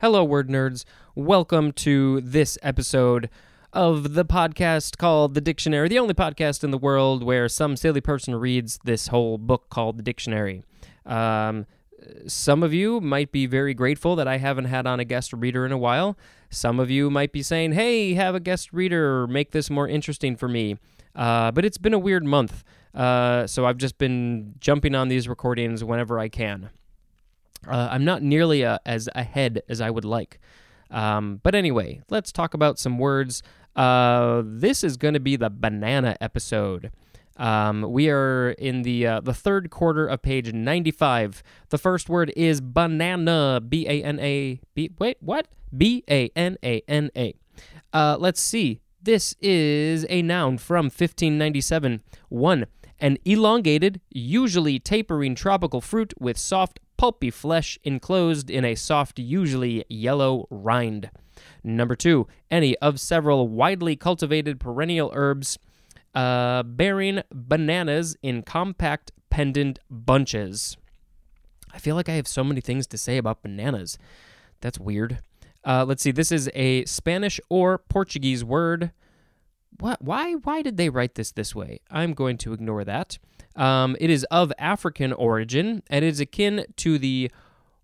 Hello, word nerds. Welcome to this episode of the podcast called The Dictionary, the only podcast in the world where some silly person reads this whole book called The Dictionary. Um, some of you might be very grateful that I haven't had on a guest reader in a while. Some of you might be saying, hey, have a guest reader, make this more interesting for me. Uh, but it's been a weird month, uh, so I've just been jumping on these recordings whenever I can. Uh, I'm not nearly uh, as ahead as I would like. Um, but anyway, let's talk about some words. Uh, this is going to be the banana episode. Um, we are in the uh, the third quarter of page 95. The first word is banana. B A N A. B. Wait, what? B A N A N A. Uh, let's see. This is a noun from 1597. One, an elongated, usually tapering tropical fruit with soft pulpy flesh enclosed in a soft, usually yellow rind. Number two, any of several widely cultivated perennial herbs uh, bearing bananas in compact pendant bunches. I feel like I have so many things to say about bananas. That's weird. Uh, let's see. This is a Spanish or Portuguese word. What? Why? Why did they write this this way? I'm going to ignore that. Um, it is of African origin and it is akin to the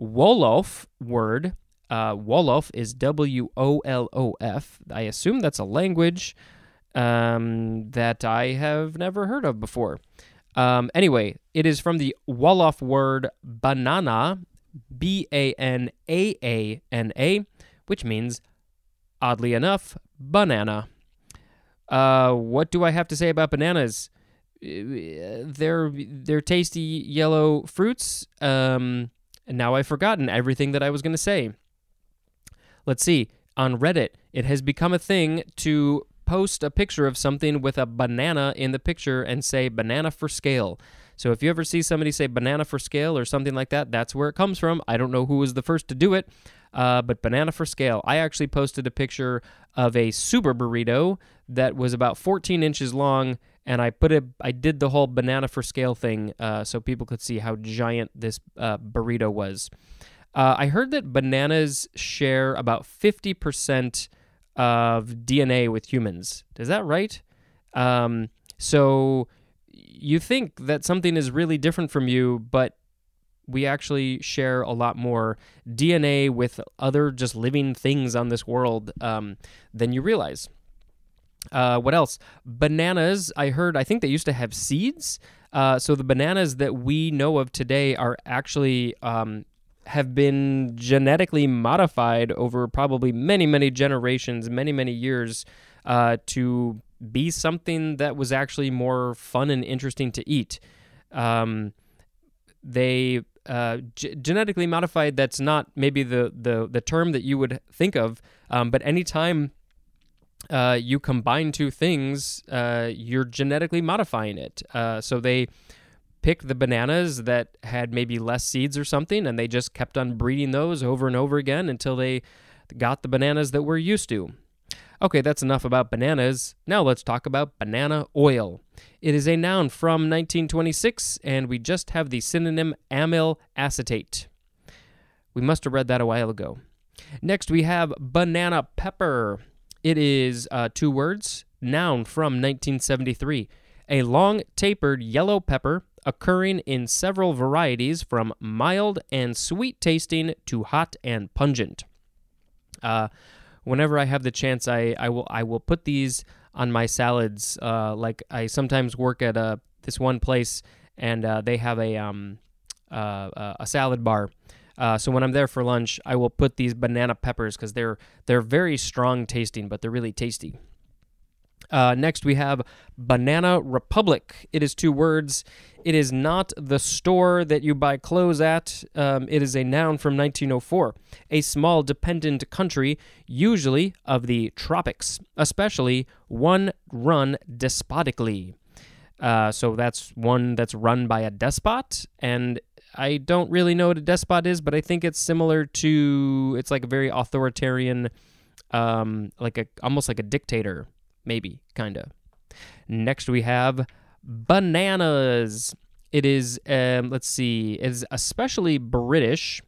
Wolof word. Uh, Wolof is W O L O F. I assume that's a language um, that I have never heard of before. Um, anyway, it is from the Wolof word banana, B A N A A N A, which means, oddly enough, banana. Uh, what do I have to say about bananas? they're they're tasty yellow fruits. Um, and now I've forgotten everything that I was going to say. Let's see. On Reddit, it has become a thing to post a picture of something with a banana in the picture and say banana for scale. So if you ever see somebody say banana for scale or something like that, that's where it comes from. I don't know who was the first to do it, uh, but banana for scale. I actually posted a picture of a super burrito that was about 14 inches long and I put it. I did the whole banana for scale thing uh, so people could see how giant this uh, burrito was. Uh, I heard that bananas share about fifty percent of DNA with humans. Is that right? Um, so you think that something is really different from you, but we actually share a lot more DNA with other just living things on this world um, than you realize. Uh, what else? Bananas. I heard. I think they used to have seeds. Uh, so the bananas that we know of today are actually um, have been genetically modified over probably many, many generations, many, many years, uh, to be something that was actually more fun and interesting to eat. Um, they uh, g- genetically modified. That's not maybe the the the term that you would think of, um, but anytime uh, you combine two things, uh, you're genetically modifying it. Uh, so they picked the bananas that had maybe less seeds or something, and they just kept on breeding those over and over again until they got the bananas that we're used to. Okay, that's enough about bananas. Now let's talk about banana oil. It is a noun from 1926, and we just have the synonym amyl acetate. We must have read that a while ago. Next, we have banana pepper. It is uh, two words, noun from 1973. A long tapered yellow pepper occurring in several varieties from mild and sweet tasting to hot and pungent. Uh, whenever I have the chance, I, I will I will put these on my salads. Uh, like I sometimes work at a uh, this one place and uh, they have a um, uh, a salad bar uh, so when I'm there for lunch, I will put these banana peppers because they're they're very strong tasting, but they're really tasty. Uh, next, we have Banana Republic. It is two words. It is not the store that you buy clothes at. Um, it is a noun from 1904. A small dependent country, usually of the tropics, especially one run despotically. Uh, so that's one that's run by a despot, and I don't really know what a despot is, but I think it's similar to it's like a very authoritarian, um, like a almost like a dictator, maybe kinda. Next we have bananas. It is um, let's see, it is especially British.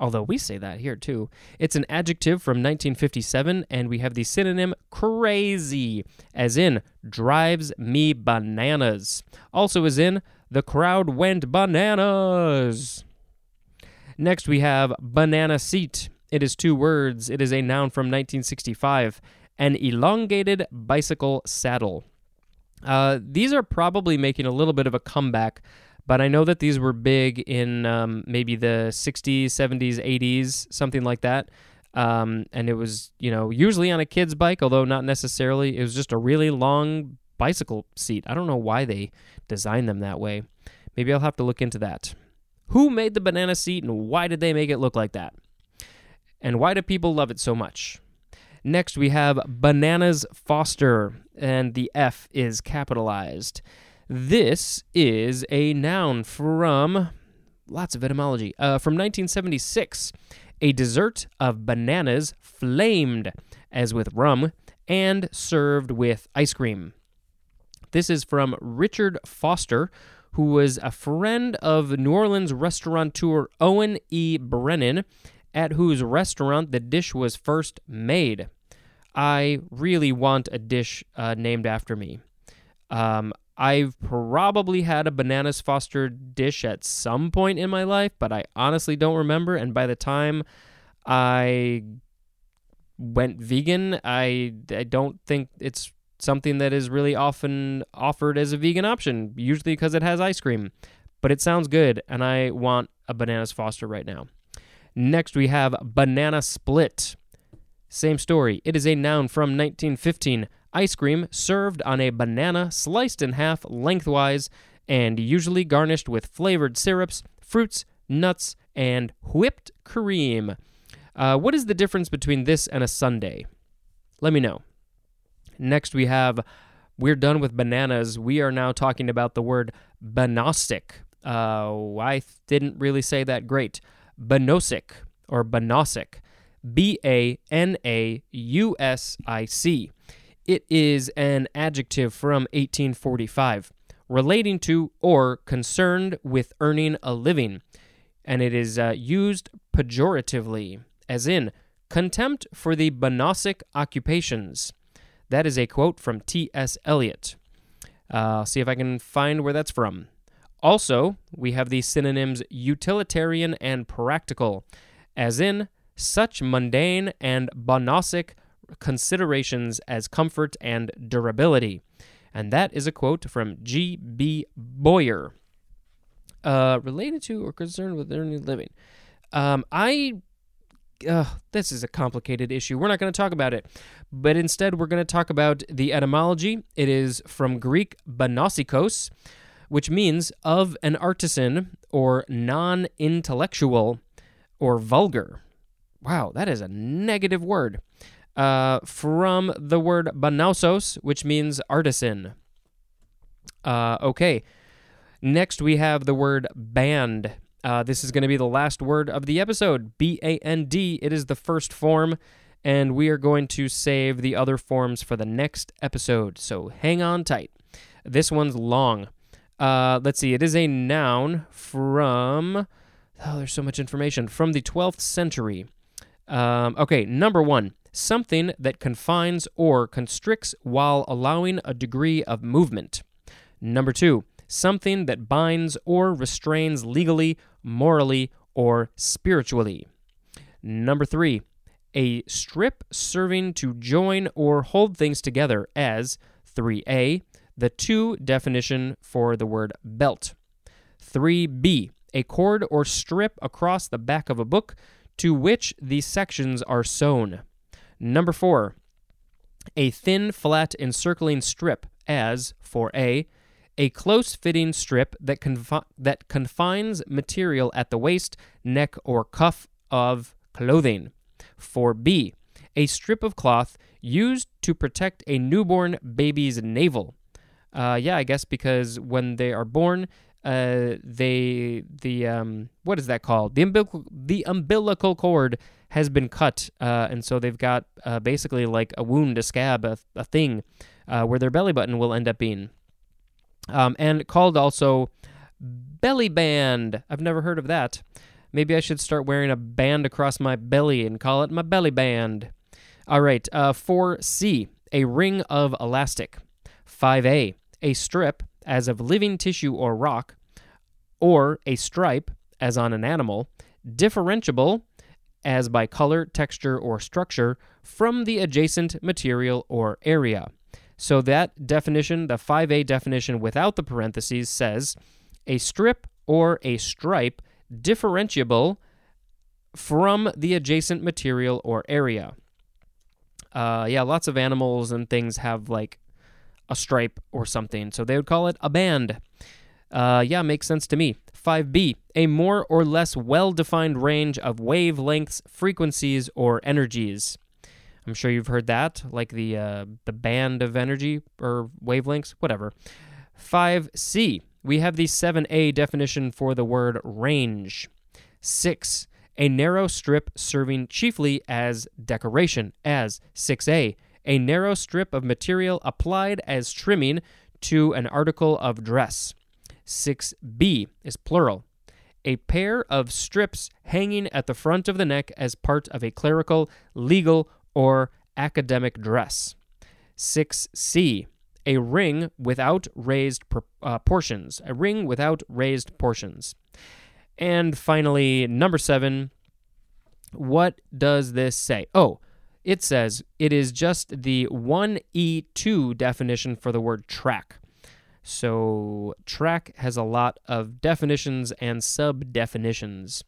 although we say that here too. It's an adjective from 1957, and we have the synonym crazy, as in drives me bananas. Also, as in the crowd went bananas. Next, we have banana seat. It is two words. It is a noun from 1965, an elongated bicycle saddle. Uh, these are probably making a little bit of a comeback, but I know that these were big in um, maybe the 60s, 70s, 80s, something like that. Um, and it was, you know, usually on a kid's bike, although not necessarily. It was just a really long bicycle seat. I don't know why they designed them that way. Maybe I'll have to look into that. Who made the banana seat and why did they make it look like that? And why do people love it so much? Next, we have Bananas Foster, and the F is capitalized. This is a noun from lots of etymology. Uh, from 1976, a dessert of bananas flamed, as with rum, and served with ice cream. This is from Richard Foster, who was a friend of New Orleans restaurateur Owen E. Brennan at whose restaurant the dish was first made. I really want a dish uh, named after me. Um, I've probably had a bananas Foster dish at some point in my life, but I honestly don't remember. And by the time I went vegan, I, I don't think it's something that is really often offered as a vegan option, usually because it has ice cream. But it sounds good, and I want a bananas Foster right now. Next, we have banana split. Same story. It is a noun from 1915. Ice cream served on a banana sliced in half lengthwise and usually garnished with flavored syrups, fruits, nuts, and whipped cream. Uh, what is the difference between this and a sundae? Let me know. Next, we have we're done with bananas. We are now talking about the word banausic. Uh, I didn't really say that great. Banausic or Banausic. B A N A U S I C. It is an adjective from 1845 relating to or concerned with earning a living, and it is uh, used pejoratively, as in contempt for the banausic occupations. That is a quote from T.S. Eliot. Uh, see if I can find where that's from. Also, we have the synonyms utilitarian and practical, as in such mundane and banausic considerations as comfort and durability. And that is a quote from G.B. Boyer. Uh, related to or concerned with earning a living. Um, I uh, this is a complicated issue. We're not going to talk about it, but instead we're going to talk about the etymology. It is from Greek banausikos, which means of an artisan or non intellectual or vulgar. Wow, that is a negative word. Uh, from the word banausos, which means artisan. Uh, okay. Next, we have the word band. Uh, this is going to be the last word of the episode B A N D. It is the first form, and we are going to save the other forms for the next episode. So hang on tight. This one's long. Uh, let's see. It is a noun from. Oh, there's so much information from the 12th century. Um, okay, number one, something that confines or constricts while allowing a degree of movement. Number two, something that binds or restrains legally, morally, or spiritually. Number three, a strip serving to join or hold things together, as 3a, the two definition for the word belt. 3b, a cord or strip across the back of a book to which these sections are sewn. Number 4, a thin, flat, encircling strip, as for A, a close fitting strip that, confi- that confines material at the waist, neck, or cuff of clothing. For B, a strip of cloth used to protect a newborn baby's navel. Uh, yeah, I guess because when they are born, uh, they the um, what is that called? The umbilical the umbilical cord has been cut, uh, and so they've got uh, basically like a wound, a scab, a, a thing uh, where their belly button will end up being, um, and called also belly band. I've never heard of that. Maybe I should start wearing a band across my belly and call it my belly band. All right, uh, 4C, a ring of elastic. 5A, a strip, as of living tissue or rock, or a stripe, as on an animal, differentiable, as by color, texture, or structure, from the adjacent material or area. So that definition, the 5A definition without the parentheses, says a strip or a stripe differentiable from the adjacent material or area. Uh, yeah, lots of animals and things have like a stripe or something, so they would call it a band. Uh, yeah, makes sense to me. 5b, a more or less well defined range of wavelengths, frequencies, or energies. I'm sure you've heard that, like the uh, the band of energy or wavelengths, whatever. 5c, we have the 7a definition for the word range. 6, a narrow strip serving chiefly as decoration, as 6a, a narrow strip of material applied as trimming to an article of dress. 6b is plural. A pair of strips hanging at the front of the neck as part of a clerical, legal, or academic dress. 6c. A ring without raised uh, portions. A ring without raised portions. And finally, number seven. What does this say? Oh, it says it is just the 1E2 definition for the word track. So, track has a lot of definitions and sub definitions.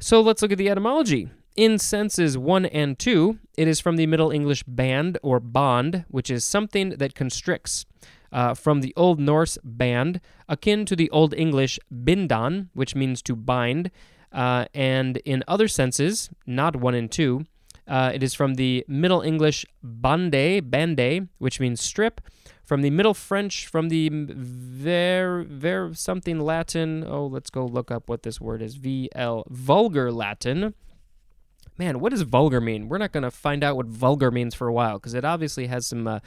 So, let's look at the etymology. In senses 1 and 2, it is from the Middle English band or bond, which is something that constricts. Uh, from the Old Norse band, akin to the Old English bindan, which means to bind. Uh, and in other senses, not 1 and 2, uh, it is from the Middle English bande, bande, which means strip, from the Middle French, from the ver, ver something Latin. Oh, let's go look up what this word is. V L vulgar Latin. Man, what does vulgar mean? We're not going to find out what vulgar means for a while because it obviously has some uh,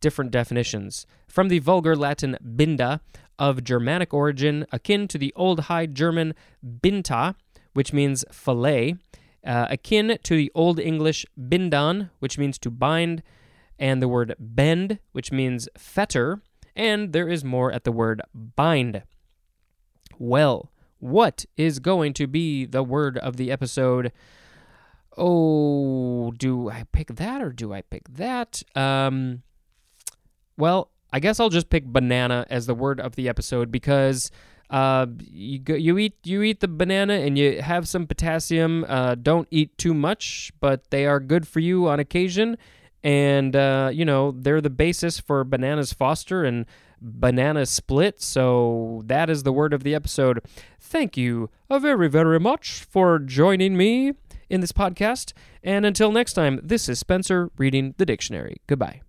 different definitions. From the vulgar Latin binda, of Germanic origin, akin to the Old High German binta, which means fillet, uh, akin to the Old English bindan, which means to bind, and the word bend, which means fetter, and there is more at the word bind. Well, what is going to be the word of the episode? Oh, do I pick that or do I pick that? Um, well, I guess I'll just pick banana as the word of the episode because uh, you go, you eat you eat the banana and you have some potassium. Uh, don't eat too much, but they are good for you on occasion. And uh, you know they're the basis for bananas foster and banana split. So that is the word of the episode. Thank you very very much for joining me in this podcast. And until next time this is spencer reading the dictionary. Goodbye